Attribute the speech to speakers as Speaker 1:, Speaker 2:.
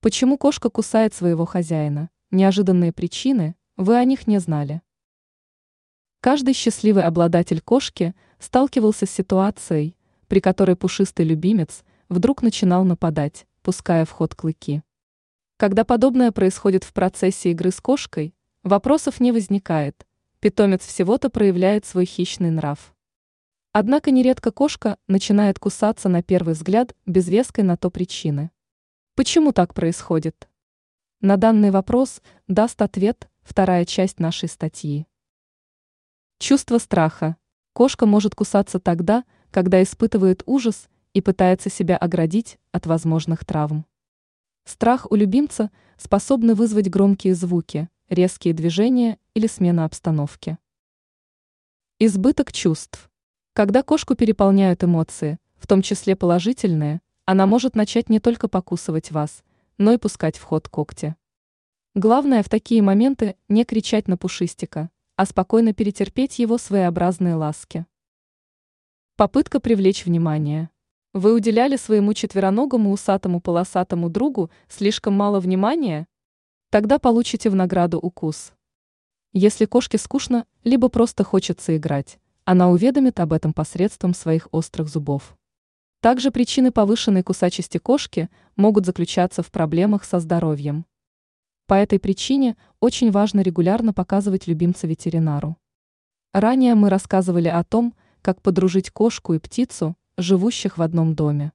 Speaker 1: Почему кошка кусает своего хозяина? Неожиданные причины, вы о них не знали. Каждый счастливый обладатель кошки сталкивался с ситуацией, при которой пушистый любимец вдруг начинал нападать, пуская в ход клыки. Когда подобное происходит в процессе игры с кошкой, вопросов не возникает, питомец всего-то проявляет свой хищный нрав. Однако нередко кошка начинает кусаться на первый взгляд без веской на то причины. Почему так происходит? На данный вопрос даст ответ вторая часть нашей статьи. Чувство страха. Кошка может кусаться тогда, когда испытывает ужас и пытается себя оградить от возможных травм. Страх у любимца способны вызвать громкие звуки, резкие движения или смена обстановки. Избыток чувств. Когда кошку переполняют эмоции, в том числе положительные, она может начать не только покусывать вас, но и пускать в ход когти. Главное в такие моменты не кричать на пушистика, а спокойно перетерпеть его своеобразные ласки. Попытка привлечь внимание. Вы уделяли своему четвероногому усатому полосатому другу слишком мало внимания? Тогда получите в награду укус. Если кошке скучно, либо просто хочется играть, она уведомит об этом посредством своих острых зубов. Также причины повышенной кусачести кошки могут заключаться в проблемах со здоровьем. По этой причине очень важно регулярно показывать любимца ветеринару. Ранее мы рассказывали о том, как подружить кошку и птицу, живущих в одном доме.